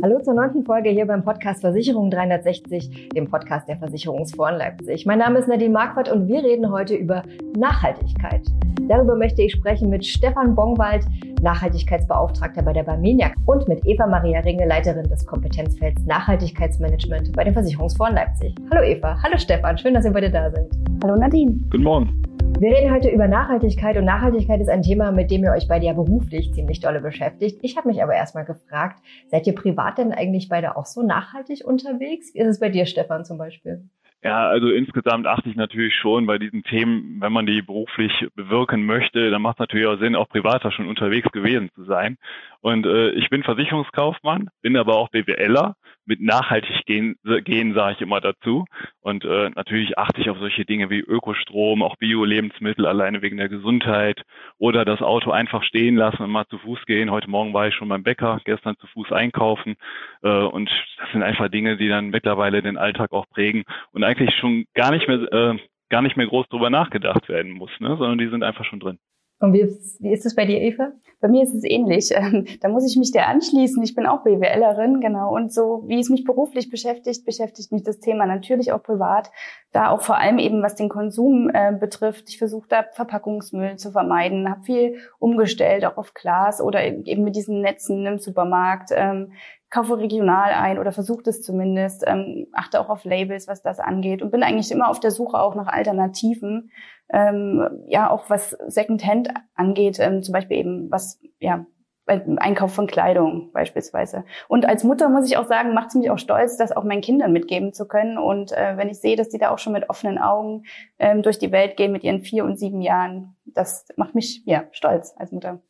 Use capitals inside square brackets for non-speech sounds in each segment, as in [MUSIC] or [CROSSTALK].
Hallo zur neunten Folge hier beim Podcast Versicherung 360, dem Podcast der Versicherungsforen Leipzig. Mein Name ist Nadine Marquardt und wir reden heute über Nachhaltigkeit. Darüber möchte ich sprechen mit Stefan Bongwald, Nachhaltigkeitsbeauftragter bei der Barmeniak und mit Eva Maria Ringe, Leiterin des Kompetenzfelds Nachhaltigkeitsmanagement bei den Versicherungsforen Leipzig. Hallo Eva, hallo Stefan, schön, dass ihr beide da sind. Hallo Nadine. Guten Morgen. Wir reden heute über Nachhaltigkeit und Nachhaltigkeit ist ein Thema, mit dem ihr euch beide ja beruflich ziemlich dolle beschäftigt. Ich habe mich aber erstmal gefragt, seid ihr privat denn eigentlich beide auch so nachhaltig unterwegs? Wie ist es bei dir, Stefan, zum Beispiel? Ja, also insgesamt achte ich natürlich schon bei diesen Themen, wenn man die beruflich bewirken möchte, dann macht es natürlich auch Sinn, auch privater schon unterwegs gewesen zu sein. Und äh, ich bin Versicherungskaufmann, bin aber auch BWLer mit nachhaltig gehen, gehen sage ich immer dazu. Und äh, natürlich achte ich auf solche Dinge wie Ökostrom, auch Bio-Lebensmittel alleine wegen der Gesundheit oder das Auto einfach stehen lassen und mal zu Fuß gehen. Heute Morgen war ich schon beim Bäcker, gestern zu Fuß einkaufen. Äh, und das sind einfach Dinge, die dann mittlerweile den Alltag auch prägen und eigentlich schon gar nicht mehr äh, gar nicht mehr groß drüber nachgedacht werden muss, ne? sondern die sind einfach schon drin. Und wie, wie ist es bei dir, Eva? Bei mir ist es ähnlich. [LAUGHS] Ähm, da muss ich mich dir anschließen. Ich bin auch BWLerin, genau. Und so wie es mich beruflich beschäftigt, beschäftigt mich das Thema natürlich auch privat. Da auch vor allem eben, was den Konsum äh, betrifft. Ich versuche da Verpackungsmüll zu vermeiden, habe viel umgestellt, auch auf Glas oder eben mit diesen Netzen im Supermarkt. Ähm, kaufe regional ein oder versuche das zumindest, ähm, achte auch auf Labels, was das angeht und bin eigentlich immer auf der Suche auch nach Alternativen, ähm, ja auch was Secondhand angeht, ähm, zum Beispiel eben was ja Einkauf von Kleidung beispielsweise. Und als Mutter muss ich auch sagen, macht es mich auch stolz, das auch meinen Kindern mitgeben zu können. Und äh, wenn ich sehe, dass die da auch schon mit offenen Augen ähm, durch die Welt gehen mit ihren vier und sieben Jahren, das macht mich ja stolz als Mutter.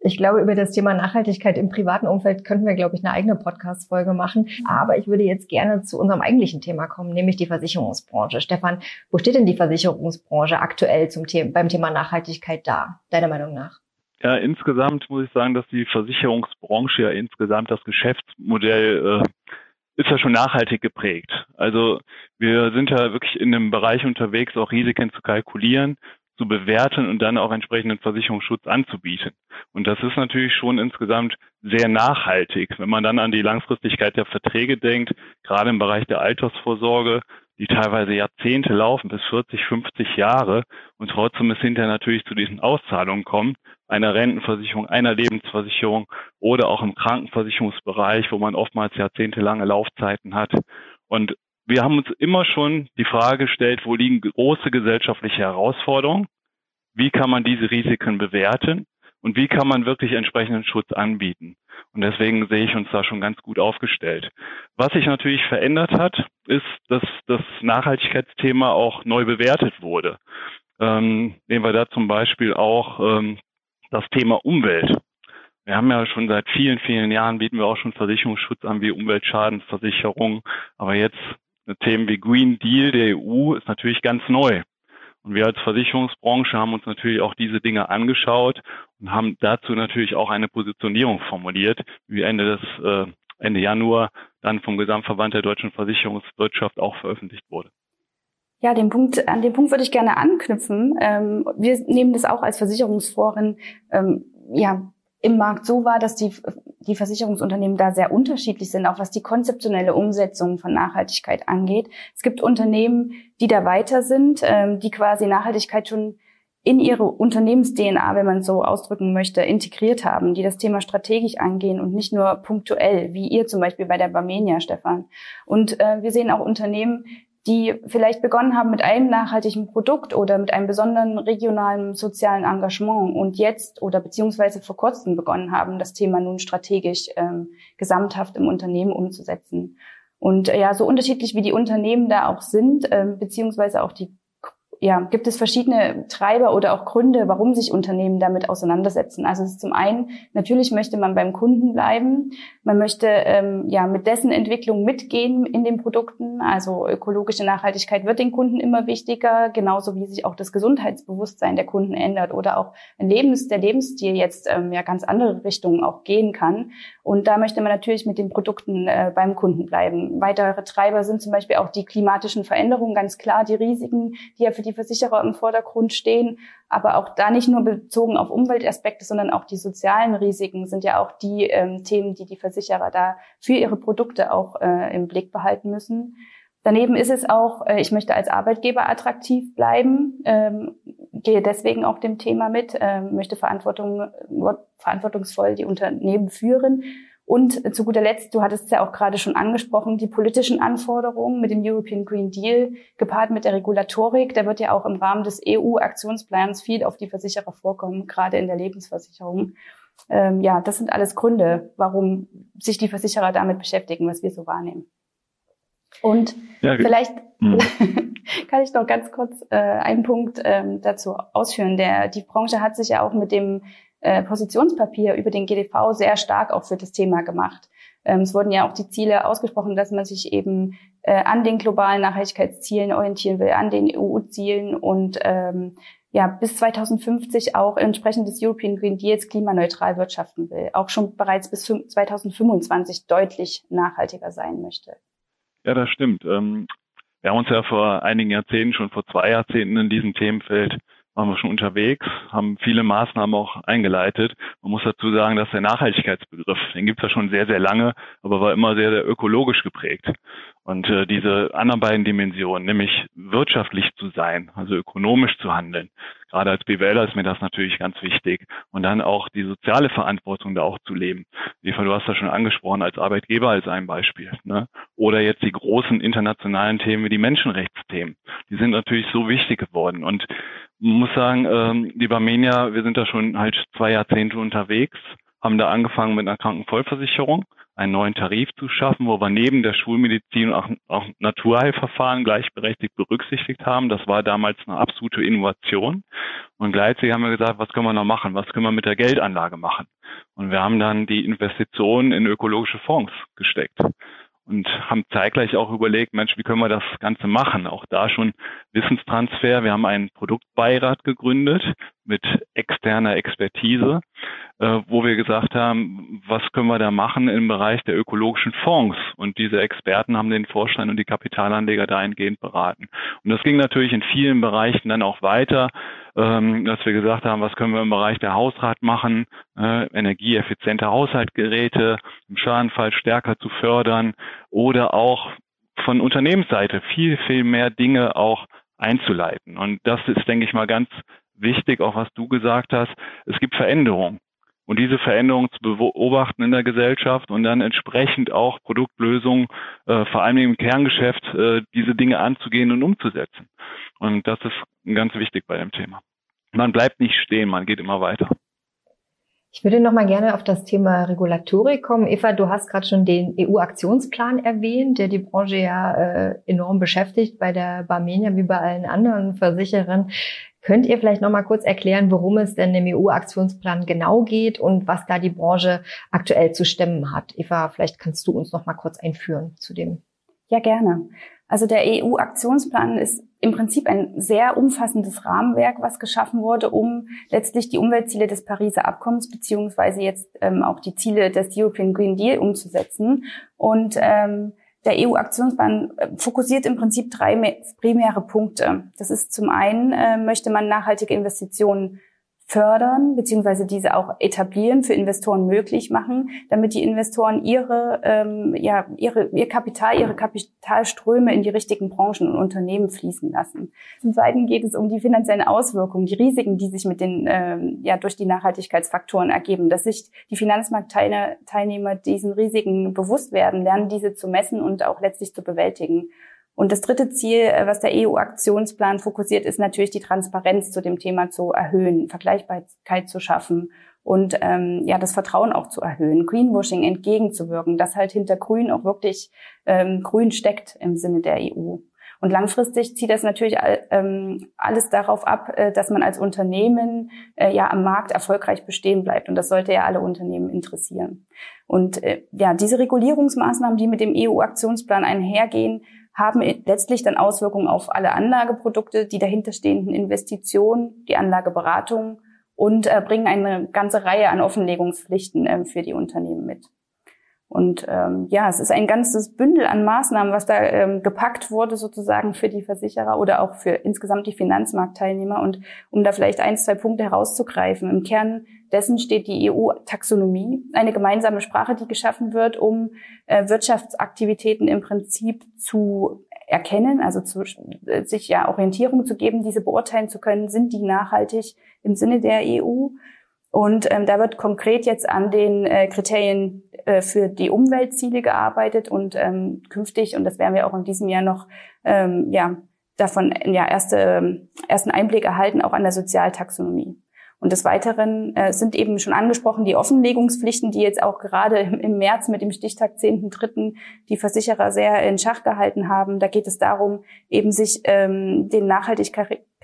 Ich glaube, über das Thema Nachhaltigkeit im privaten Umfeld könnten wir, glaube ich, eine eigene Podcast-Folge machen. Aber ich würde jetzt gerne zu unserem eigentlichen Thema kommen, nämlich die Versicherungsbranche. Stefan, wo steht denn die Versicherungsbranche aktuell zum Thema, beim Thema Nachhaltigkeit da, deiner Meinung nach? Ja, insgesamt muss ich sagen, dass die Versicherungsbranche ja insgesamt das Geschäftsmodell äh, ist ja schon nachhaltig geprägt. Also wir sind ja wirklich in einem Bereich unterwegs, auch Risiken zu kalkulieren zu bewerten und dann auch entsprechenden Versicherungsschutz anzubieten. Und das ist natürlich schon insgesamt sehr nachhaltig. Wenn man dann an die Langfristigkeit der Verträge denkt, gerade im Bereich der Altersvorsorge, die teilweise Jahrzehnte laufen, bis 40, 50 Jahre und trotzdem es hinterher natürlich zu diesen Auszahlungen kommen, einer Rentenversicherung, einer Lebensversicherung oder auch im Krankenversicherungsbereich, wo man oftmals jahrzehntelange Laufzeiten hat. Und wir haben uns immer schon die Frage gestellt, wo liegen große gesellschaftliche Herausforderungen? Wie kann man diese Risiken bewerten? Und wie kann man wirklich entsprechenden Schutz anbieten? Und deswegen sehe ich uns da schon ganz gut aufgestellt. Was sich natürlich verändert hat, ist, dass das Nachhaltigkeitsthema auch neu bewertet wurde. Ähm, nehmen wir da zum Beispiel auch ähm, das Thema Umwelt. Wir haben ja schon seit vielen, vielen Jahren bieten wir auch schon Versicherungsschutz an wie Umweltschadensversicherung. Aber jetzt Themen wie Green Deal der EU ist natürlich ganz neu. Und wir als Versicherungsbranche haben uns natürlich auch diese Dinge angeschaut und haben dazu natürlich auch eine Positionierung formuliert, wie Ende des äh, Ende Januar dann vom Gesamtverband der deutschen Versicherungswirtschaft auch veröffentlicht wurde. Ja, den Punkt, an den Punkt würde ich gerne anknüpfen. Ähm, wir nehmen das auch als Versicherungsforen ähm, ja, im Markt so wahr, dass die die Versicherungsunternehmen da sehr unterschiedlich sind, auch was die konzeptionelle Umsetzung von Nachhaltigkeit angeht. Es gibt Unternehmen, die da weiter sind, ähm, die quasi Nachhaltigkeit schon in ihre Unternehmens-DNA, wenn man so ausdrücken möchte, integriert haben, die das Thema strategisch angehen und nicht nur punktuell, wie ihr zum Beispiel bei der Barmenia, Stefan. Und äh, wir sehen auch Unternehmen, die vielleicht begonnen haben mit einem nachhaltigen Produkt oder mit einem besonderen regionalen sozialen Engagement und jetzt oder beziehungsweise vor kurzem begonnen haben, das Thema nun strategisch ähm, gesamthaft im Unternehmen umzusetzen. Und äh, ja, so unterschiedlich wie die Unternehmen da auch sind, ähm, beziehungsweise auch die ja, gibt es verschiedene Treiber oder auch Gründe, warum sich Unternehmen damit auseinandersetzen. Also es ist zum einen, natürlich möchte man beim Kunden bleiben, man möchte ähm, ja mit dessen Entwicklung mitgehen in den Produkten. Also ökologische Nachhaltigkeit wird den Kunden immer wichtiger, genauso wie sich auch das Gesundheitsbewusstsein der Kunden ändert oder auch ein Lebens, der Lebensstil jetzt ähm, ja ganz andere Richtungen auch gehen kann. Und da möchte man natürlich mit den Produkten äh, beim Kunden bleiben. Weitere Treiber sind zum Beispiel auch die klimatischen Veränderungen, ganz klar die Risiken, die ja für die Versicherer im Vordergrund stehen. Aber auch da nicht nur bezogen auf Umweltaspekte, sondern auch die sozialen Risiken sind ja auch die ähm, Themen, die die Versicherer da für ihre Produkte auch äh, im Blick behalten müssen. Daneben ist es auch, äh, ich möchte als Arbeitgeber attraktiv bleiben, ähm, gehe deswegen auch dem Thema mit, äh, möchte Verantwortung, verantwortungsvoll die Unternehmen führen. Und zu guter Letzt, du hattest es ja auch gerade schon angesprochen, die politischen Anforderungen mit dem European Green Deal gepaart mit der Regulatorik. Da wird ja auch im Rahmen des EU-Aktionsplans viel auf die Versicherer vorkommen, gerade in der Lebensversicherung. Ähm, ja, das sind alles Gründe, warum sich die Versicherer damit beschäftigen, was wir so wahrnehmen. Und ja, vielleicht hm. [LAUGHS] kann ich noch ganz kurz äh, einen Punkt ähm, dazu ausführen. Der, die Branche hat sich ja auch mit dem äh, Positionspapier über den GDV sehr stark auch für das Thema gemacht. Ähm, es wurden ja auch die Ziele ausgesprochen, dass man sich eben äh, an den globalen Nachhaltigkeitszielen orientieren will, an den EU-Zielen und ähm, ja, bis 2050 auch entsprechend des European Green Deals klimaneutral wirtschaften will, auch schon bereits bis 2025 deutlich nachhaltiger sein möchte. Ja, das stimmt. Ähm, wir haben uns ja vor einigen Jahrzehnten, schon vor zwei Jahrzehnten in diesem Themenfeld waren wir schon unterwegs, haben viele Maßnahmen auch eingeleitet. Man muss dazu sagen, dass der Nachhaltigkeitsbegriff, den gibt es ja schon sehr, sehr lange, aber war immer sehr, sehr ökologisch geprägt. Und äh, diese anderen beiden Dimensionen, nämlich wirtschaftlich zu sein, also ökonomisch zu handeln, gerade als BWLer ist mir das natürlich ganz wichtig. Und dann auch die soziale Verantwortung da auch zu leben. Eva, du hast das schon angesprochen, als Arbeitgeber als ein Beispiel. Ne? Oder jetzt die großen internationalen Themen wie die Menschenrechtsthemen. Die sind natürlich so wichtig geworden. Und muss sagen, ähm, die Barmenia, wir sind da schon halt zwei Jahrzehnte unterwegs, haben da angefangen mit einer Krankenvollversicherung, einen neuen Tarif zu schaffen, wo wir neben der Schulmedizin auch, auch Naturheilverfahren gleichberechtigt berücksichtigt haben. Das war damals eine absolute Innovation. Und gleichzeitig haben wir gesagt, was können wir noch machen? Was können wir mit der Geldanlage machen? Und wir haben dann die Investitionen in ökologische Fonds gesteckt und haben zeitgleich auch überlegt, Mensch, wie können wir das Ganze machen? Auch da schon Wissenstransfer. Wir haben einen Produktbeirat gegründet mit externer Expertise, äh, wo wir gesagt haben, was können wir da machen im Bereich der ökologischen Fonds? Und diese Experten haben den Vorstand und die Kapitalanleger dahingehend beraten. Und das ging natürlich in vielen Bereichen dann auch weiter, ähm, dass wir gesagt haben, was können wir im Bereich der Hausrat machen, äh, energieeffiziente Haushaltgeräte im Schadenfall stärker zu fördern oder auch von Unternehmensseite viel, viel mehr Dinge auch einzuleiten. Und das ist, denke ich mal, ganz wichtig, auch was du gesagt hast. Es gibt Veränderungen. Und diese Veränderungen zu beobachten in der Gesellschaft und dann entsprechend auch Produktlösungen, äh, vor allem im Kerngeschäft, äh, diese Dinge anzugehen und umzusetzen. Und das ist ganz wichtig bei dem Thema. Man bleibt nicht stehen, man geht immer weiter. Ich würde noch mal gerne auf das Thema Regulatorik kommen. Eva, du hast gerade schon den EU-Aktionsplan erwähnt, der die Branche ja äh, enorm beschäftigt, bei der Barmenia wie bei allen anderen Versicherern. Könnt ihr vielleicht noch mal kurz erklären, worum es denn im EU-Aktionsplan genau geht und was da die Branche aktuell zu stemmen hat? Eva, vielleicht kannst du uns noch mal kurz einführen zu dem. Ja, gerne. Also der EU-Aktionsplan ist im Prinzip ein sehr umfassendes Rahmenwerk, was geschaffen wurde, um letztlich die Umweltziele des Pariser Abkommens beziehungsweise jetzt ähm, auch die Ziele des European Green Deal umzusetzen. Und ähm, der EU-Aktionsplan äh, fokussiert im Prinzip drei primäre Punkte. Das ist zum einen, äh, möchte man nachhaltige Investitionen fördern beziehungsweise diese auch etablieren, für Investoren möglich machen, damit die Investoren ihre, ähm, ja, ihre, ihr Kapital, ihre Kapitalströme in die richtigen Branchen und Unternehmen fließen lassen. Zum Zweiten geht es um die finanziellen Auswirkungen, die Risiken, die sich mit den, ähm, ja, durch die Nachhaltigkeitsfaktoren ergeben, dass sich die Finanzmarktteilnehmer diesen Risiken bewusst werden, lernen diese zu messen und auch letztlich zu bewältigen. Und das dritte Ziel, äh, was der EU-Aktionsplan fokussiert, ist natürlich die Transparenz zu dem Thema zu erhöhen, Vergleichbarkeit zu schaffen und ähm, ja das Vertrauen auch zu erhöhen, Greenwashing entgegenzuwirken, dass halt hinter Grün auch wirklich ähm, Grün steckt im Sinne der EU. Und langfristig zieht das natürlich ähm, alles darauf ab, äh, dass man als Unternehmen äh, ja am Markt erfolgreich bestehen bleibt. Und das sollte ja alle Unternehmen interessieren. Und ja, diese Regulierungsmaßnahmen, die mit dem EU-Aktionsplan einhergehen, haben letztlich dann Auswirkungen auf alle Anlageprodukte, die dahinterstehenden Investitionen, die Anlageberatung und äh, bringen eine ganze Reihe an Offenlegungspflichten äh, für die Unternehmen mit. Und ähm, ja, es ist ein ganzes Bündel an Maßnahmen, was da ähm, gepackt wurde sozusagen für die Versicherer oder auch für insgesamt die Finanzmarktteilnehmer. Und um da vielleicht ein, zwei Punkte herauszugreifen, im Kern dessen steht die EU-Taxonomie, eine gemeinsame Sprache, die geschaffen wird, um äh, Wirtschaftsaktivitäten im Prinzip zu erkennen, also zu, äh, sich ja Orientierung zu geben, diese beurteilen zu können, sind die nachhaltig im Sinne der EU. Und ähm, da wird konkret jetzt an den äh, Kriterien äh, für die Umweltziele gearbeitet und ähm, künftig, und das werden wir auch in diesem Jahr noch, ähm, ja, davon ja erste, ersten Einblick erhalten, auch an der Sozialtaxonomie. Und des Weiteren äh, sind eben schon angesprochen die Offenlegungspflichten, die jetzt auch gerade im, im März mit dem Stichtag 10.3. die Versicherer sehr in Schach gehalten haben. Da geht es darum, eben sich ähm, den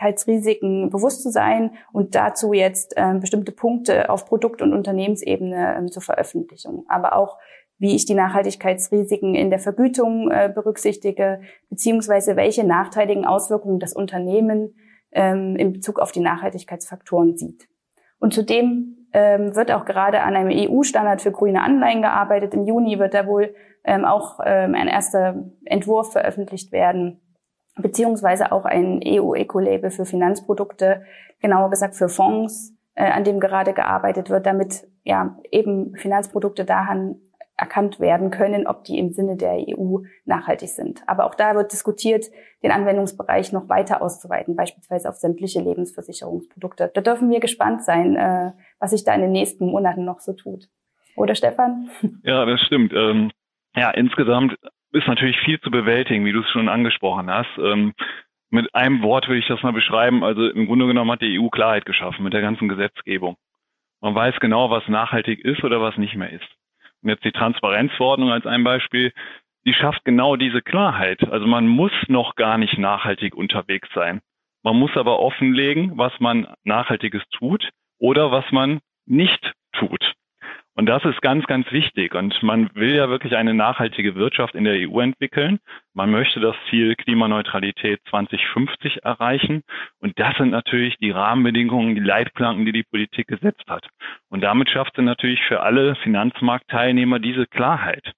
Nachhaltigkeitsrisiken bewusst zu sein und dazu jetzt ähm, bestimmte Punkte auf Produkt- und Unternehmensebene ähm, zur Veröffentlichung. Aber auch wie ich die Nachhaltigkeitsrisiken in der Vergütung äh, berücksichtige, beziehungsweise welche nachteiligen Auswirkungen das Unternehmen ähm, in Bezug auf die Nachhaltigkeitsfaktoren sieht. Und zudem ähm, wird auch gerade an einem EU-Standard für grüne Anleihen gearbeitet. Im Juni wird da wohl ähm, auch ähm, ein erster Entwurf veröffentlicht werden, beziehungsweise auch ein EU-Eco-Label für Finanzprodukte, genauer gesagt für Fonds, äh, an dem gerade gearbeitet wird, damit ja eben Finanzprodukte daran erkannt werden können, ob die im Sinne der EU nachhaltig sind. Aber auch da wird diskutiert, den Anwendungsbereich noch weiter auszuweiten, beispielsweise auf sämtliche Lebensversicherungsprodukte. Da dürfen wir gespannt sein, äh, was sich da in den nächsten Monaten noch so tut. Oder Stefan? Ja, das stimmt. Ähm, ja, insgesamt ist natürlich viel zu bewältigen, wie du es schon angesprochen hast. Ähm, mit einem Wort will ich das mal beschreiben. Also im Grunde genommen hat die EU Klarheit geschaffen mit der ganzen Gesetzgebung. Man weiß genau, was nachhaltig ist oder was nicht mehr ist. Und jetzt die Transparenzverordnung als ein Beispiel, die schafft genau diese Klarheit. Also man muss noch gar nicht nachhaltig unterwegs sein. Man muss aber offenlegen, was man Nachhaltiges tut oder was man nicht tut. Und das ist ganz, ganz wichtig. Und man will ja wirklich eine nachhaltige Wirtschaft in der EU entwickeln. Man möchte das Ziel Klimaneutralität 2050 erreichen. Und das sind natürlich die Rahmenbedingungen, die Leitplanken, die die Politik gesetzt hat. Und damit schafft sie natürlich für alle Finanzmarktteilnehmer diese Klarheit.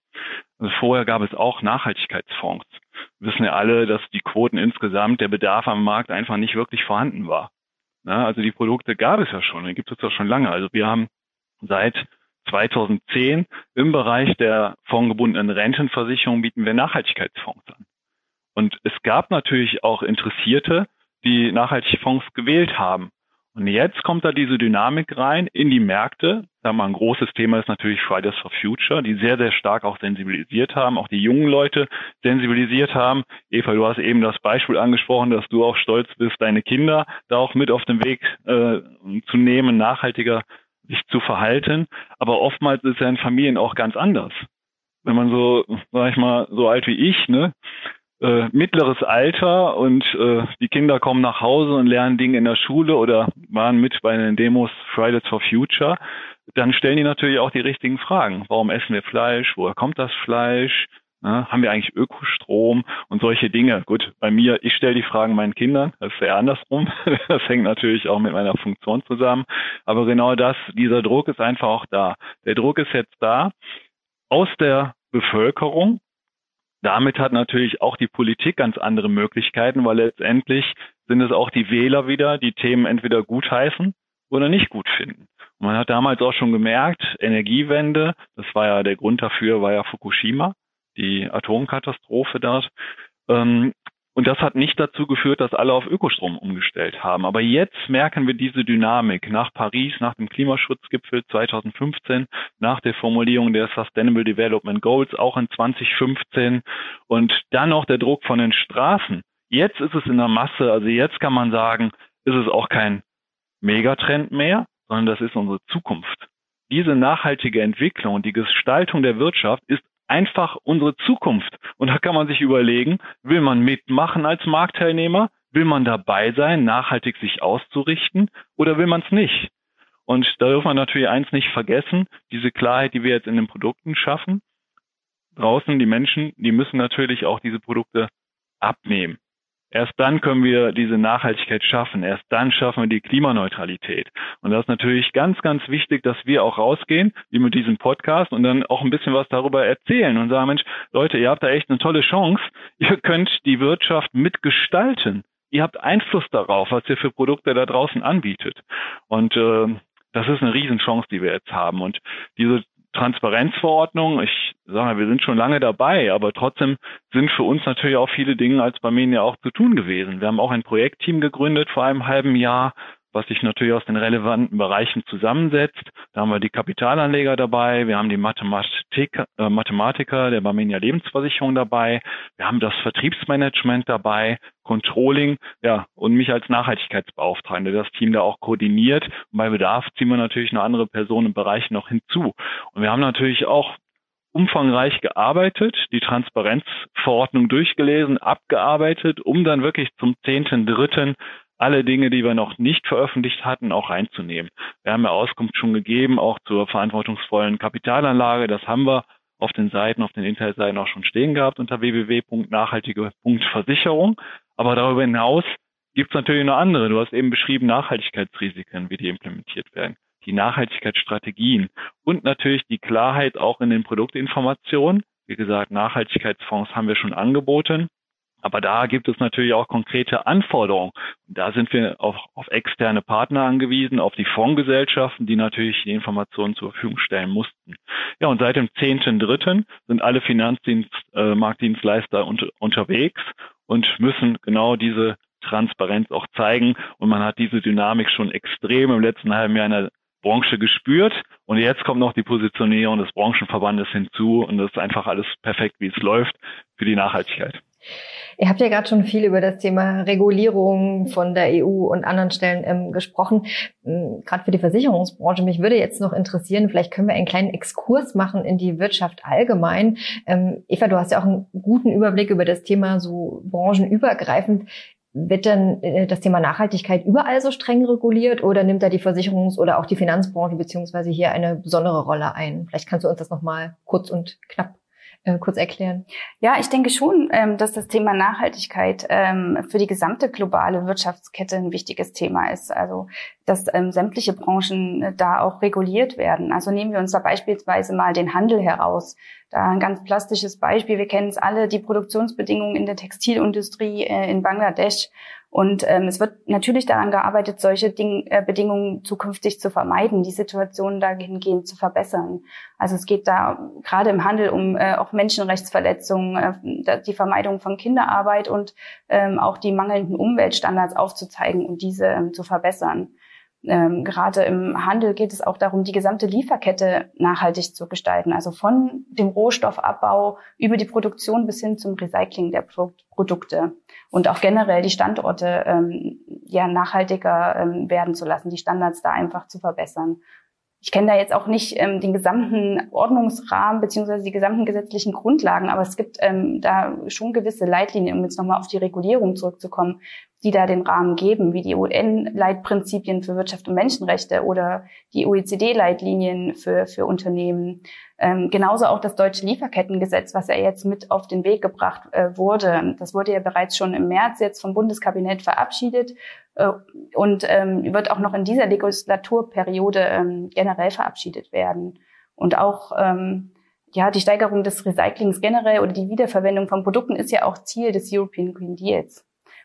Also vorher gab es auch Nachhaltigkeitsfonds. Wir wissen ja alle, dass die Quoten insgesamt, der Bedarf am Markt einfach nicht wirklich vorhanden war. Ja, also die Produkte gab es ja schon, die gibt es ja schon lange. Also wir haben seit 2010 im Bereich der fondgebundenen Rentenversicherung bieten wir Nachhaltigkeitsfonds an. Und es gab natürlich auch Interessierte, die nachhaltige Fonds gewählt haben. Und jetzt kommt da diese Dynamik rein in die Märkte. Da mal ein großes Thema ist natürlich Fridays for Future, die sehr, sehr stark auch sensibilisiert haben, auch die jungen Leute sensibilisiert haben. Eva, du hast eben das Beispiel angesprochen, dass du auch stolz bist, deine Kinder da auch mit auf den Weg äh, zu nehmen, nachhaltiger sich zu verhalten. Aber oftmals ist ja in Familien auch ganz anders. Wenn man so, sag ich mal, so alt wie ich, ne, äh, mittleres Alter und äh, die Kinder kommen nach Hause und lernen Dinge in der Schule oder waren mit bei den Demos Fridays for Future, dann stellen die natürlich auch die richtigen Fragen. Warum essen wir Fleisch? Woher kommt das Fleisch? Ne? Haben wir eigentlich Ökostrom und solche Dinge? Gut, bei mir, ich stelle die Fragen meinen Kindern, das ist eher andersrum. [LAUGHS] Das hängt natürlich auch mit meiner Funktion zusammen. Aber genau das, dieser Druck ist einfach auch da. Der Druck ist jetzt da aus der Bevölkerung. Damit hat natürlich auch die Politik ganz andere Möglichkeiten, weil letztendlich sind es auch die Wähler wieder, die Themen entweder gutheißen oder nicht gut finden. Und man hat damals auch schon gemerkt, Energiewende, das war ja der Grund dafür, war ja Fukushima die Atomkatastrophe dort. Ähm, und das hat nicht dazu geführt, dass alle auf Ökostrom umgestellt haben. Aber jetzt merken wir diese Dynamik nach Paris, nach dem Klimaschutzgipfel 2015, nach der Formulierung der Sustainable Development Goals auch in 2015 und dann noch der Druck von den Straßen. Jetzt ist es in der Masse, also jetzt kann man sagen, ist es auch kein Megatrend mehr, sondern das ist unsere Zukunft. Diese nachhaltige Entwicklung und die Gestaltung der Wirtschaft ist einfach unsere Zukunft. Und da kann man sich überlegen, will man mitmachen als Marktteilnehmer? Will man dabei sein, nachhaltig sich auszurichten oder will man es nicht? Und da darf man natürlich eins nicht vergessen, diese Klarheit, die wir jetzt in den Produkten schaffen. Draußen die Menschen, die müssen natürlich auch diese Produkte abnehmen. Erst dann können wir diese Nachhaltigkeit schaffen. Erst dann schaffen wir die Klimaneutralität. Und das ist natürlich ganz, ganz wichtig, dass wir auch rausgehen, wie mit diesem Podcast und dann auch ein bisschen was darüber erzählen und sagen, Mensch, Leute, ihr habt da echt eine tolle Chance. [LAUGHS] Ihr könnt die Wirtschaft mitgestalten. Ihr habt Einfluss darauf, was ihr für Produkte da draußen anbietet. Und äh, das ist eine Riesenchance, die wir jetzt haben. Und diese Transparenzverordnung, ich sage wir sind schon lange dabei, aber trotzdem sind für uns natürlich auch viele Dinge als Barmenia auch zu tun gewesen. Wir haben auch ein Projektteam gegründet vor einem halben Jahr, was sich natürlich aus den relevanten Bereichen zusammensetzt. Da haben wir die Kapitalanleger dabei, wir haben die Mathematik, äh, Mathematiker der Barmenia Lebensversicherung dabei, wir haben das Vertriebsmanagement dabei, Controlling, ja, und mich als Nachhaltigkeitsbeauftragende, das Team da auch koordiniert. Und bei Bedarf ziehen wir natürlich noch andere Personen im Bereich noch hinzu. Und wir haben natürlich auch umfangreich gearbeitet, die Transparenzverordnung durchgelesen, abgearbeitet, um dann wirklich zum zehnten Dritten alle Dinge, die wir noch nicht veröffentlicht hatten, auch reinzunehmen. Wir haben ja Auskunft schon gegeben, auch zur verantwortungsvollen Kapitalanlage. Das haben wir auf den Seiten, auf den Internetseiten auch schon stehen gehabt unter www.nachhaltige.versicherung. Aber darüber hinaus gibt es natürlich noch andere. Du hast eben beschrieben Nachhaltigkeitsrisiken, wie die implementiert werden, die Nachhaltigkeitsstrategien und natürlich die Klarheit auch in den Produktinformationen. Wie gesagt, Nachhaltigkeitsfonds haben wir schon angeboten. Aber da gibt es natürlich auch konkrete Anforderungen. Und da sind wir auch auf externe Partner angewiesen, auf die Fondsgesellschaften, die natürlich die Informationen zur Verfügung stellen mussten. Ja, und seit dem 10.3. sind alle Finanzdienstmarktdienstleister äh, unter, unterwegs und müssen genau diese Transparenz auch zeigen. Und man hat diese Dynamik schon extrem im letzten halben Jahr in der Branche gespürt. Und jetzt kommt noch die Positionierung des Branchenverbandes hinzu. Und das ist einfach alles perfekt, wie es läuft für die Nachhaltigkeit. Ihr habt ja gerade schon viel über das Thema Regulierung von der EU und anderen Stellen ähm, gesprochen. Ähm, gerade für die Versicherungsbranche. Mich würde jetzt noch interessieren, vielleicht können wir einen kleinen Exkurs machen in die Wirtschaft allgemein. Ähm, Eva, du hast ja auch einen guten Überblick über das Thema so branchenübergreifend. Wird denn äh, das Thema Nachhaltigkeit überall so streng reguliert oder nimmt da die Versicherungs- oder auch die Finanzbranche beziehungsweise hier eine besondere Rolle ein? Vielleicht kannst du uns das nochmal kurz und knapp äh, kurz erklären? Ja, ich denke schon, ähm, dass das Thema Nachhaltigkeit ähm, für die gesamte globale Wirtschaftskette ein wichtiges Thema ist. Also, dass ähm, sämtliche Branchen äh, da auch reguliert werden. Also nehmen wir uns da beispielsweise mal den Handel heraus. Da ein ganz plastisches Beispiel. Wir kennen es alle, die Produktionsbedingungen in der Textilindustrie äh, in Bangladesch und ähm, es wird natürlich daran gearbeitet, solche Ding, äh, Bedingungen zukünftig zu vermeiden, die Situation dahingehend zu verbessern. Also es geht da gerade im Handel um äh, auch Menschenrechtsverletzungen, äh, die Vermeidung von Kinderarbeit und ähm, auch die mangelnden Umweltstandards aufzuzeigen und diese ähm, zu verbessern. Ähm, gerade im Handel geht es auch darum, die gesamte Lieferkette nachhaltig zu gestalten. Also von dem Rohstoffabbau über die Produktion bis hin zum Recycling der Pro Produkte und auch generell die Standorte ähm, ja nachhaltiger ähm, werden zu lassen, die Standards da einfach zu verbessern. Ich kenne da jetzt auch nicht ähm, den gesamten Ordnungsrahmen beziehungsweise die gesamten gesetzlichen Grundlagen, aber es gibt ähm, da schon gewisse Leitlinien, um jetzt nochmal auf die Regulierung zurückzukommen, die da den Rahmen geben, wie die UN-Leitprinzipien für Wirtschaft und Menschenrechte oder die OECD-Leitlinien für, für Unternehmen. Ähm, genauso auch das deutsche Lieferkettengesetz, was ja jetzt mit auf den Weg gebracht äh, wurde. Das wurde ja bereits schon im März jetzt vom Bundeskabinett verabschiedet äh, und ähm, wird auch noch in dieser Legislaturperiode ähm, generell verabschiedet werden. Und auch ähm, ja, die Steigerung des Recyclings generell oder die Wiederverwendung von Produkten ist ja auch Ziel des European Green Deals.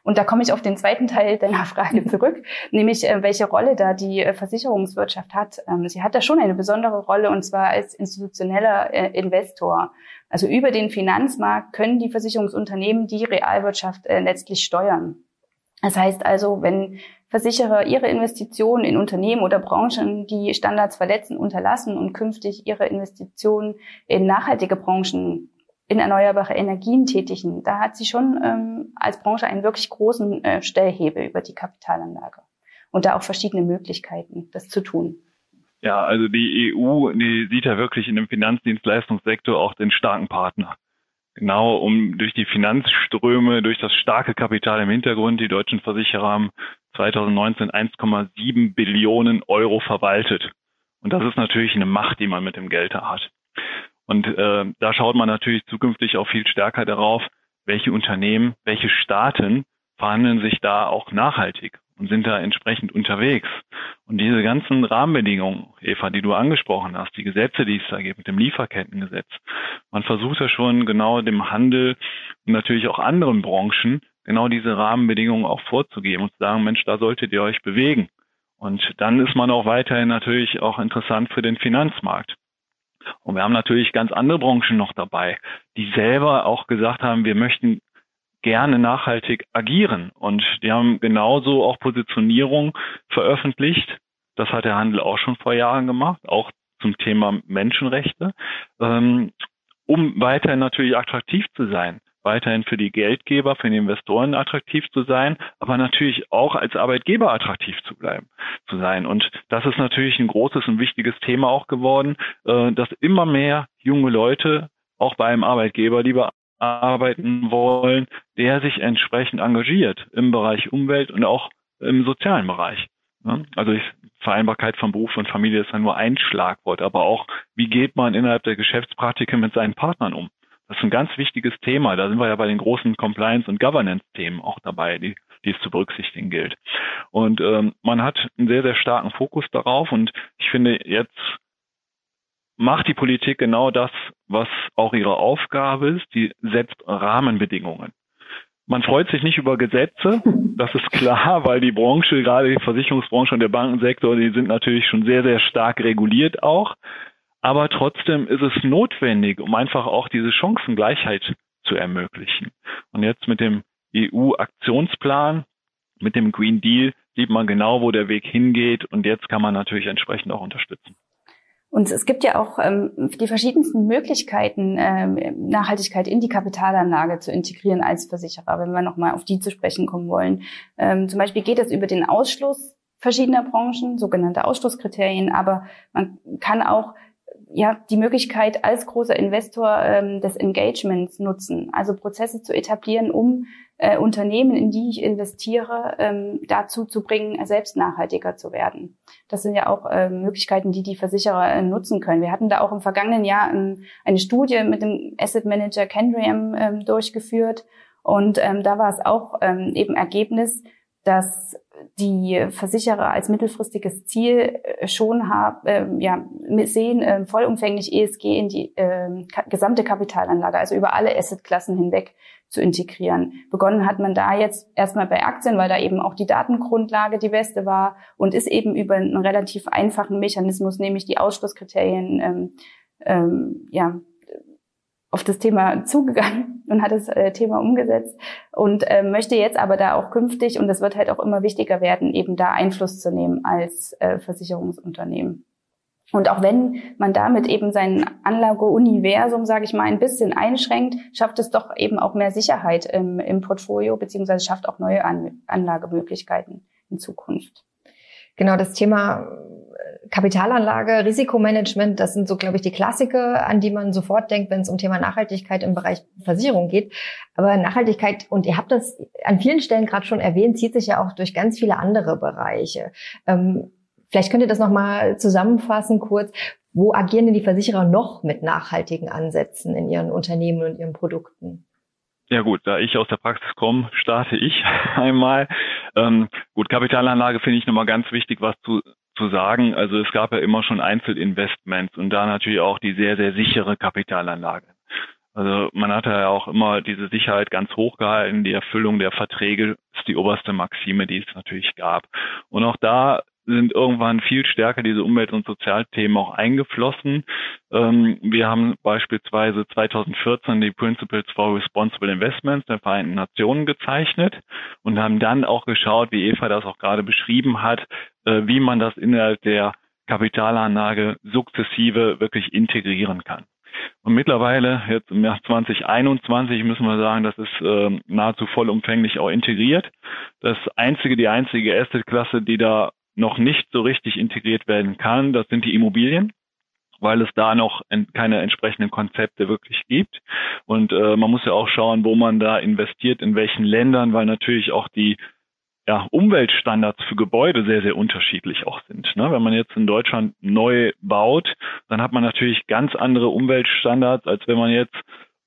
Und da komme ich auf den zweiten Teil deiner [LAUGHS] Frage zurück, nämlich äh, welche Rolle da die äh, Versicherungswirtschaft hat. Ähm, sie hat da schon eine besondere Rolle und zwar als institutioneller äh, Investor. Also über den Finanzmarkt können die Versicherungsunternehmen die Realwirtschaft letztlich steuern. Das heißt also, wenn Versicherer ihre Investitionen in Unternehmen oder Branchen, die Standards verletzen, unterlassen und künftig ihre Investitionen in nachhaltige Branchen in erneuerbare Energien tätigen, da hat sie schon ähm, als Branche einen wirklich großen äh, Stellhebel über die Kapitalanlage und da auch verschiedene Möglichkeiten, das zu tun. Ja, also die EU, die sieht ja wirklich in dem Finanzdienstleistungssektor auch den starken Partner. Genau, um durch die Finanzströme, durch das starke Kapital im Hintergrund, die deutschen Versicherer haben 2019 1,7 Billionen Euro verwaltet. Und das ist natürlich eine Macht, die man mit dem Geld hat. Und äh, da schaut man natürlich zukünftig auch viel stärker darauf, welche Unternehmen, welche Staaten verhandeln sich da auch nachhaltig und sind da entsprechend unterwegs. Und diese ganzen Rahmenbedingungen, Eva, die du angesprochen hast, die Gesetze, die es da gibt, mit dem Lieferkettengesetz, man versucht ja schon genau dem Handel und natürlich auch anderen Branchen genau diese Rahmenbedingungen auch vorzugeben und zu sagen, Mensch, da solltet ihr euch bewegen. Und dann ist man auch weiterhin natürlich auch interessant für den Finanzmarkt. Und wir haben natürlich ganz andere Branchen noch dabei, die selber auch gesagt haben, wir möchten gerne nachhaltig agieren. Und die haben genauso auch Positionierung veröffentlicht. Das hat der Handel auch schon vor Jahren gemacht, auch zum Thema Menschenrechte, ähm, um weiterhin natürlich attraktiv zu sein weiterhin für die Geldgeber, für die Investoren attraktiv zu sein, aber natürlich auch als Arbeitgeber attraktiv zu bleiben, zu sein. Und das ist natürlich ein großes und wichtiges Thema auch geworden, äh, dass immer mehr junge Leute auch bei einem Arbeitgeber lieber arbeiten wollen, der sich entsprechend engagiert im Bereich Umwelt und auch im sozialen Bereich. Also ich, Vereinbarkeit von Beruf und Familie ist ja nur ein Schlagwort, aber auch, wie geht man innerhalb der Geschäftspraktik mit seinen Partnern um? Das ist ein ganz wichtiges Thema. Da sind wir ja bei den großen Compliance- und Governance-Themen auch dabei, die, die es zu berücksichtigen gilt. Und ähm, man hat einen sehr, sehr starken Fokus darauf. Und ich finde, jetzt macht die Politik genau das, was auch ihre Aufgabe ist. Die setzt Rahmenbedingungen. Man freut sich nicht über Gesetze, das ist klar, [LAUGHS] weil die Branche, gerade die Versicherungsbranche und der Bankensektor, die sind natürlich schon sehr, sehr stark reguliert auch. Aber trotzdem ist es notwendig, um einfach auch diese Chancengleichheit zu ermöglichen. Und jetzt mit dem EU-Aktionsplan, mit dem Green Deal sieht man genau, wo der Weg hingeht. Und jetzt kann man natürlich entsprechend auch unterstützen. Und es gibt ja auch ähm, die verschiedensten Möglichkeiten, ähm, Nachhaltigkeit in die Kapitalanlage zu integrieren als Versicherer, wenn wir nochmal auf die zu sprechen kommen wollen. Ähm, zum Beispiel geht es über den Ausschluss verschiedener Branchen, sogenannte Ausschlusskriterien, aber man kann auch ja, die Möglichkeit als großer Investor ähm, des Engagements nutzen, also Prozesse zu etablieren, um äh, Unternehmen, in die ich investiere, ähm, dazu zu bringen, selbst nachhaltiger zu werden. Das sind ja auch äh, Möglichkeiten, die die Versicherer äh, nutzen können. Wir hatten da auch im vergangenen Jahr ähm, eine Studie mit dem Asset Manager Kendriam ähm, durchgeführt und ähm, da war es auch ähm, eben Ergebnis, dass die Versicherer als mittelfristiges Ziel äh, schon haben, äh, ja, sehen, äh, vollumfänglich ESG in die äh, gesamte Kapitalanlage, also über alle Assetklassen hinweg zu integrieren. Begonnen hat man da jetzt erstmal bei Aktien, weil da eben auch die Datengrundlage die beste war und ist eben über einen relativ einfachen Mechanismus, nämlich die Ausschlusskriterien, ähm, ähm, ja, auf das Thema zugegangen [LAUGHS] und hat das äh, Thema umgesetzt und äh, möchte jetzt aber da auch künftig, und das wird halt auch immer wichtiger werden, eben da Einfluss zu nehmen als äh, Versicherungsunternehmen. Und auch wenn man damit eben sein Anlageuniversum, sage ich mal, ein bisschen einschränkt, schafft es doch eben auch mehr Sicherheit im, im Portfolio, beziehungsweise schafft auch neue An Anlagemöglichkeiten in Zukunft. Genau, das Thema Kapitalanlage, Risikomanagement, das sind so, glaube ich, die Klassiker, an die man sofort denkt, wenn es um Thema Nachhaltigkeit im Bereich Versicherung geht. Aber Nachhaltigkeit, und ihr habt das an vielen Stellen gerade schon erwähnt, zieht sich ja auch durch ganz viele andere Bereiche. Ähm, vielleicht könnt ihr das nochmal zusammenfassen kurz. Wo agieren denn die Versicherer noch mit nachhaltigen Ansätzen in ihren Unternehmen und ihren Produkten? Ja gut, da ich aus der Praxis komme, starte ich [LAUGHS] einmal. Ähm, gut, Kapitalanlage finde ich nochmal ganz wichtig, was zu, zu sagen. Also es gab ja immer schon Einzelinvestments und da natürlich auch die sehr, sehr sichere Kapitalanlage. Also man hat ja auch immer diese Sicherheit ganz hoch gehalten. Die Erfüllung der Verträge ist die oberste Maxime, die es natürlich gab. Und auch da sind irgendwann viel stärker diese Umwelt- und Sozialthemen auch eingeflossen. Ähm, wir haben beispielsweise 2014 die Principles for Responsible Investments der Vereinten Nationen gezeichnet und haben dann auch geschaut, wie Eva das auch gerade beschrieben hat, äh, wie man das innerhalb der Kapitalanlage sukzessive wirklich integrieren kann. Und mittlerweile, jetzt im Jahr 2021, müssen wir sagen, das ist äh, nahezu vollumfänglich auch integriert. Das einzige, die einzige Asset-Klasse, die da noch nicht so richtig integriert werden kann, das sind die Immobilien weil es da noch keine entsprechenden Konzepte wirklich gibt. Und äh, man muss ja auch schauen, wo man da investiert, in welchen Ländern, weil natürlich auch die ja, Umweltstandards für Gebäude sehr, sehr unterschiedlich auch sind. Ne? Wenn man jetzt in Deutschland neu baut, dann hat man natürlich ganz andere Umweltstandards, als wenn man jetzt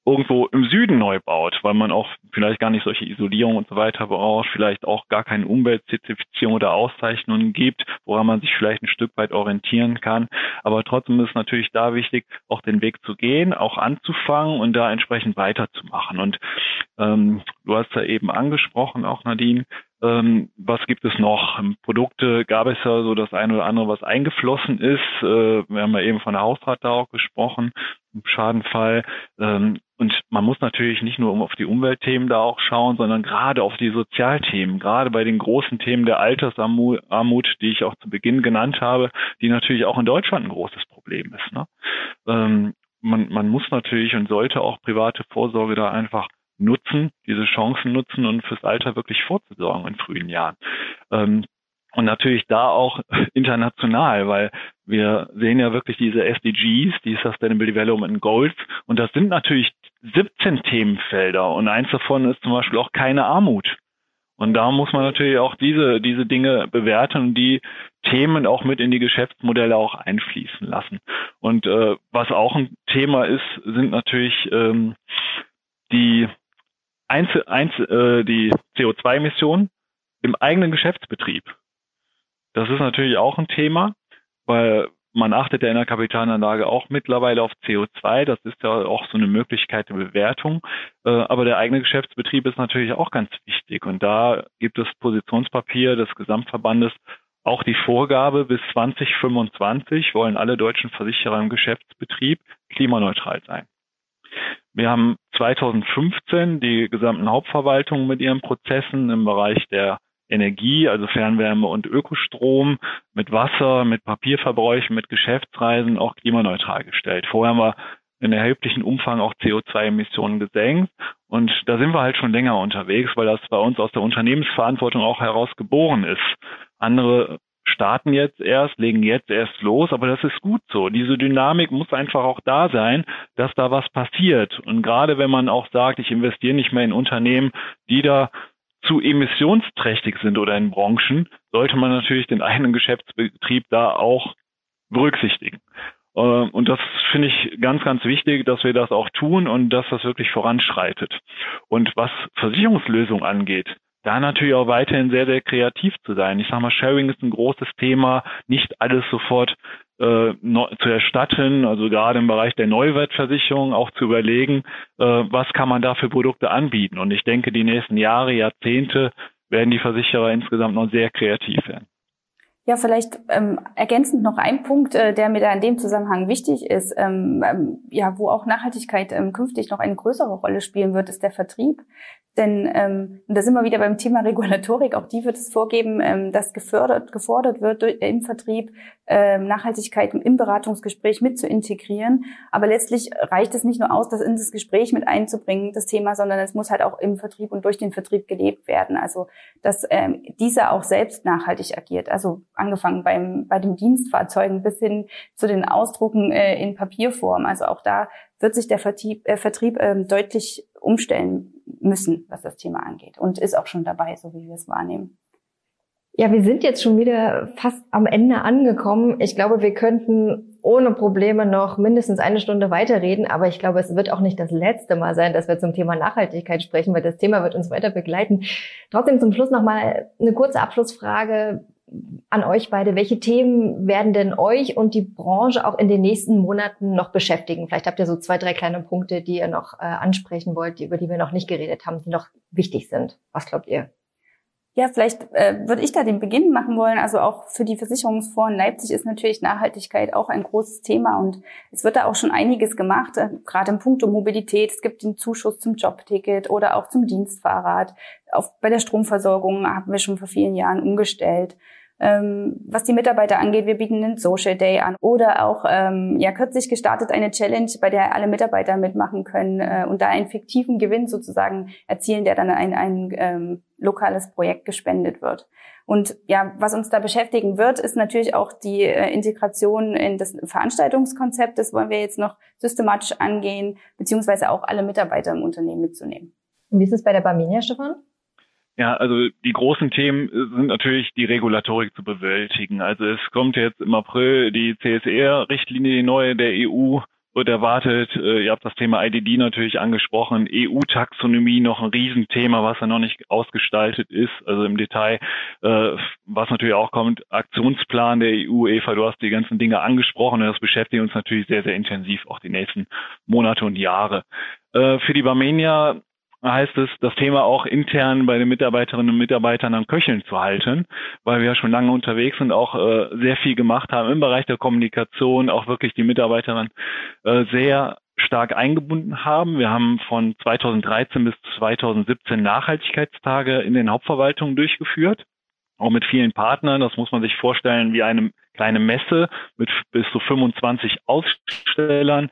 irgendwo im Süden neu baut, weil man auch vielleicht gar nicht solche Isolierung und so weiter braucht, vielleicht auch gar keine Umweltzertifizierung oder Auszeichnungen gibt, woran man sich vielleicht ein Stück weit orientieren kann. Aber trotzdem ist natürlich da wichtig, auch den Weg zu gehen, auch anzufangen und da entsprechend weiterzumachen. Und ähm, du hast ja eben angesprochen, auch Nadine, ähm, was gibt es noch? Produkte gab es ja so das eine oder andere, was eingeflossen ist. Äh, wir haben ja eben von der Hausrat da auch gesprochen, im Schadenfall. Ähm, und man muss natürlich nicht nur auf die Umweltthemen da auch schauen, sondern gerade auf die Sozialthemen, gerade bei den großen Themen der Altersarmut, die ich auch zu Beginn genannt habe, die natürlich auch in Deutschland ein großes Problem ist. Ne? Ähm, man, man muss natürlich und sollte auch private Vorsorge da einfach nutzen, diese Chancen nutzen und fürs Alter wirklich vorzusorgen in frühen Jahren. Ähm, und natürlich da auch [LAUGHS] international, weil wir sehen ja wirklich diese SDGs, die Sustainable Development Goals, und das sind natürlich 17 Themenfelder und eins davon ist zum Beispiel auch keine Armut. Und da muss man natürlich auch diese, diese Dinge bewerten und die Themen auch mit in die Geschäftsmodelle auch einfließen lassen. Und äh, was auch ein Thema ist, sind natürlich ähm, die Einzel, Einzel, äh, die CO2-Emissionen im eigenen Geschäftsbetrieb. Das ist natürlich auch ein Thema, weil man achtet ja in der Kapitalanlage auch mittlerweile auf CO2. Das ist ja auch so eine Möglichkeit der Bewertung. Äh, aber der eigene Geschäftsbetrieb ist natürlich auch ganz wichtig. Und da gibt es Positionspapier des Gesamtverbandes auch die Vorgabe, bis 2025 wollen alle deutschen Versicherer im Geschäftsbetrieb klimaneutral sein. Wir haben 2015 die gesamten Hauptverwaltungen mit ihren Prozessen im Bereich der Energie, also Fernwärme und Ökostrom, mit Wasser, mit Papierverbräuchen, mit Geschäftsreisen auch klimaneutral gestellt. Vorher haben wir in erheblichen Umfang auch CO2-Emissionen gesenkt. Und da sind wir halt schon länger unterwegs, weil das bei uns aus der Unternehmensverantwortung auch heraus geboren ist. Andere starten jetzt erst, legen jetzt erst los, aber das ist gut so. Diese Dynamik muss einfach auch da sein, dass da was passiert. Und gerade wenn man auch sagt, ich investiere nicht mehr in Unternehmen, die da zu emissionsträchtig sind oder in Branchen, sollte man natürlich den eigenen Geschäftsbetrieb da auch berücksichtigen. Äh, und das finde ich ganz, ganz wichtig, dass wir das auch tun und dass das wirklich voranschreitet. Und was Versicherungslösungen angeht, da natürlich auch weiterhin sehr, sehr kreativ zu sein. Ich sage mal, Sharing ist ein großes Thema, nicht alles sofort äh, zu erstatten, also gerade im Bereich der Neuwertversicherung auch zu überlegen, äh, was kann man da für Produkte anbieten. Und ich denke, die nächsten Jahre, Jahrzehnte werden die Versicherer insgesamt noch sehr kreativ werden. Ja, vielleicht ähm, ergänzend noch ein Punkt, äh, der mir da in dem Zusammenhang wichtig ist, ähm, ähm, ja, wo auch Nachhaltigkeit ähm, künftig noch eine größere Rolle spielen wird, ist der Vertrieb. Denn ähm, und da sind wir wieder beim Thema [LAUGHS] Regulatorik. Auch die wird es vorgeben, ähm, dass gefördert, gefordert wird durch, im Vertrieb ähm, Nachhaltigkeit im Beratungsgespräch mit zu integrieren. Aber letztlich reicht es nicht nur aus, das in das Gespräch mit einzubringen, das Thema, sondern es muss halt auch im Vertrieb und durch den Vertrieb gelebt werden. Also dass ähm, dieser auch selbst nachhaltig agiert. Also angefangen beim bei den Dienstfahrzeugen bis hin zu den Ausdrucken äh, in Papierform. Also auch da wird sich der Vertrieb, äh, Vertrieb ähm, deutlich umstellen müssen, was das Thema angeht. Und ist auch schon dabei, so wie wir es wahrnehmen. Ja, wir sind jetzt schon wieder fast am Ende angekommen. Ich glaube, wir könnten ohne Probleme noch mindestens eine Stunde weiterreden, aber ich glaube, es wird auch nicht das letzte Mal sein, dass wir zum Thema Nachhaltigkeit sprechen, weil das Thema wird uns weiter begleiten. Trotzdem zum Schluss nochmal eine kurze Abschlussfrage an euch beide. Welche Themen werden denn euch und die Branche auch in den nächsten Monaten noch beschäftigen? Vielleicht habt ihr so zwei, drei kleine Punkte, die ihr noch äh, ansprechen wollt, die, über die wir noch nicht geredet haben, die noch wichtig sind. Was glaubt ihr? Ja, vielleicht äh, würde ich da den Beginn machen wollen. Also auch für die Versicherungsfonds in Leipzig ist natürlich Nachhaltigkeit auch ein großes Thema und es wird da auch schon einiges gemacht, äh, gerade im Punkt Mobilität. Es gibt den Zuschuss zum Jobticket oder auch zum Dienstfahrrad. Auf, bei der Stromversorgung haben wir schon vor vielen Jahren umgestellt. Ähm, was die Mitarbeiter angeht, wir bieten einen Social Day an oder auch ähm, ja kürzlich gestartet eine Challenge, bei der alle Mitarbeiter mitmachen können äh, und da einen fiktiven Gewinn sozusagen erzielen, der dann ein, ein ähm, lokales Projekt gespendet wird. Und ja, was uns da beschäftigen wird, ist natürlich auch die äh, Integration in das Veranstaltungskonzept. Das wollen wir jetzt noch systematisch angehen, beziehungsweise auch alle Mitarbeiter im Unternehmen mitzunehmen. Und wie ist es bei der Barminia, Stefan? Ja, also die großen Themen sind natürlich die Regulatorik zu bewältigen. Also es kommt jetzt im April die CSR-Richtlinie, die neue der EU. wird erwartet. Äh, ihr habt das Thema IDD natürlich angesprochen. EU-Taxonomie noch ein Riesenthema, was ja noch nicht ausgestaltet ist. Also im Detail, äh, was natürlich auch kommt, Aktionsplan der EU. Eva, du hast die ganzen Dinge angesprochen und das beschäftigt uns natürlich sehr, sehr intensiv auch die nächsten Monate und Jahre. Äh, für die Barmenia heißt es, das Thema auch intern bei den Mitarbeiterinnen und Mitarbeitern am Köcheln zu halten, weil wir ja schon lange unterwegs sind, auch äh, sehr viel gemacht haben im Bereich der Kommunikation, auch wirklich die Mitarbeiterinnen äh, sehr stark eingebunden haben. Wir haben von 2013 bis 2017 Nachhaltigkeitstage in den Hauptverwaltungen durchgeführt, auch mit vielen Partnern. Das muss man sich vorstellen wie eine kleine Messe mit bis zu 25 Ausstellern,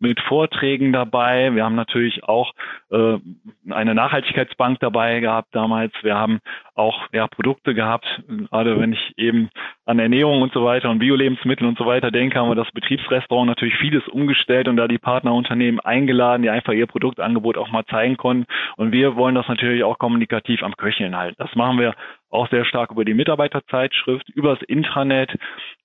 mit Vorträgen dabei. Wir haben natürlich auch äh, eine Nachhaltigkeitsbank dabei gehabt damals. Wir haben auch ja, Produkte gehabt, gerade wenn ich eben an Ernährung und so weiter und Bio-Lebensmittel und so weiter denke, haben wir das Betriebsrestaurant natürlich vieles umgestellt und da die Partnerunternehmen eingeladen, die einfach ihr Produktangebot auch mal zeigen konnten. Und wir wollen das natürlich auch kommunikativ am Köcheln halten. Das machen wir auch sehr stark über die Mitarbeiterzeitschrift, übers Intranet.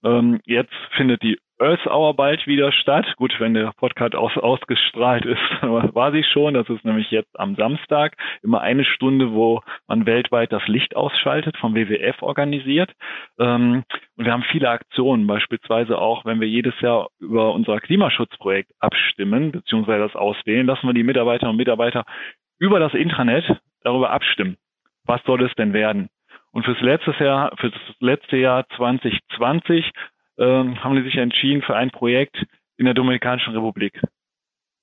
Ähm, jetzt findet die Earth Hour bald wieder statt. Gut, wenn der Podcast aus, ausgestrahlt ist, [LAUGHS] war sie schon. Das ist nämlich jetzt am Samstag immer eine Stunde, wo man weltweit das Licht ausschaltet, vom WWF organisiert. Ähm, und wir haben viele Aktionen, beispielsweise auch, wenn wir jedes Jahr über unser Klimaschutzprojekt abstimmen, beziehungsweise das auswählen, lassen wir die Mitarbeiterinnen und Mitarbeiter über das Intranet darüber abstimmen. Was soll es denn werden? Und fürs letzte Jahr, fürs letzte Jahr 2020 ähm, haben die sich entschieden für ein Projekt in der Dominikanischen Republik,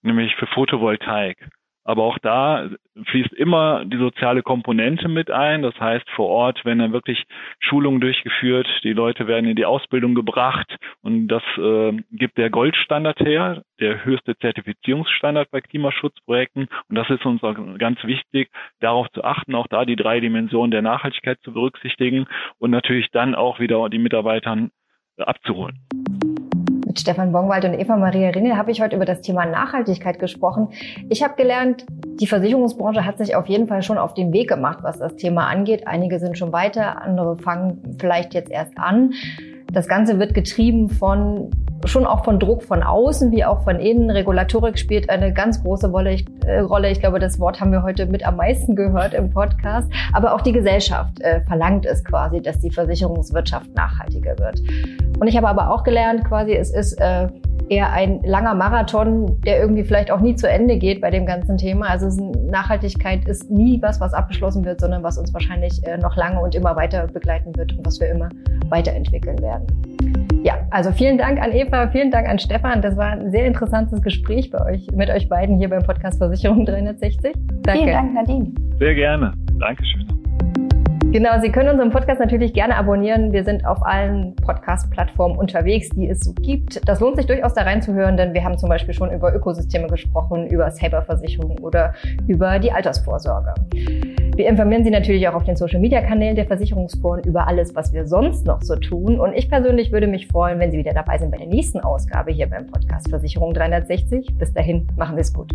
nämlich für Photovoltaik. Aber auch da fließt immer die soziale Komponente mit ein. Das heißt, vor Ort werden dann wirklich Schulungen durchgeführt. Die Leute werden in die Ausbildung gebracht. Und das äh, gibt der Goldstandard her, der höchste Zertifizierungsstandard bei Klimaschutzprojekten. Und das ist uns ganz wichtig, darauf zu achten, auch da die drei Dimensionen der Nachhaltigkeit zu berücksichtigen und natürlich dann auch wieder die Mitarbeitern abzuholen. Mit Stefan Bongwald und Eva Maria Ringel habe ich heute über das Thema Nachhaltigkeit gesprochen. Ich habe gelernt, die Versicherungsbranche hat sich auf jeden Fall schon auf den Weg gemacht, was das Thema angeht. Einige sind schon weiter, andere fangen vielleicht jetzt erst an. Das Ganze wird getrieben von schon auch von Druck von außen wie auch von innen. Regulatorik spielt eine ganz große Rolle. Ich, äh, Rolle. ich glaube, das Wort haben wir heute mit am meisten gehört im Podcast. Aber auch die Gesellschaft äh, verlangt es quasi, dass die Versicherungswirtschaft nachhaltiger wird. Und ich habe aber auch gelernt, quasi, es ist äh, eher ein langer Marathon, der irgendwie vielleicht auch nie zu Ende geht bei dem ganzen Thema. Also Nachhaltigkeit ist nie was, was abgeschlossen wird, sondern was uns wahrscheinlich äh, noch lange und immer weiter begleiten wird und was wir immer weiterentwickeln werden. Ja, also vielen Dank an Eva, vielen Dank an Stefan. Das war ein sehr interessantes Gespräch bei euch, mit euch beiden hier beim Podcast Versicherung 360. Danke. Vielen Dank, Nadine. Sehr gerne. Dankeschön. Genau, Sie können unseren Podcast natürlich gerne abonnieren. Wir sind auf allen Podcast-Plattformen unterwegs, die es so gibt. Das lohnt sich durchaus da reinzuhören, denn wir haben zum Beispiel schon über Ökosysteme gesprochen, über Cyberversicherung oder über die Altersvorsorge. Wir informieren Sie natürlich auch auf den Social-Media-Kanälen der Versicherungsforen über alles, was wir sonst noch so tun. Und ich persönlich würde mich freuen, wenn Sie wieder dabei sind bei der nächsten Ausgabe hier beim Podcast Versicherung 360. Bis dahin, machen Sie es gut.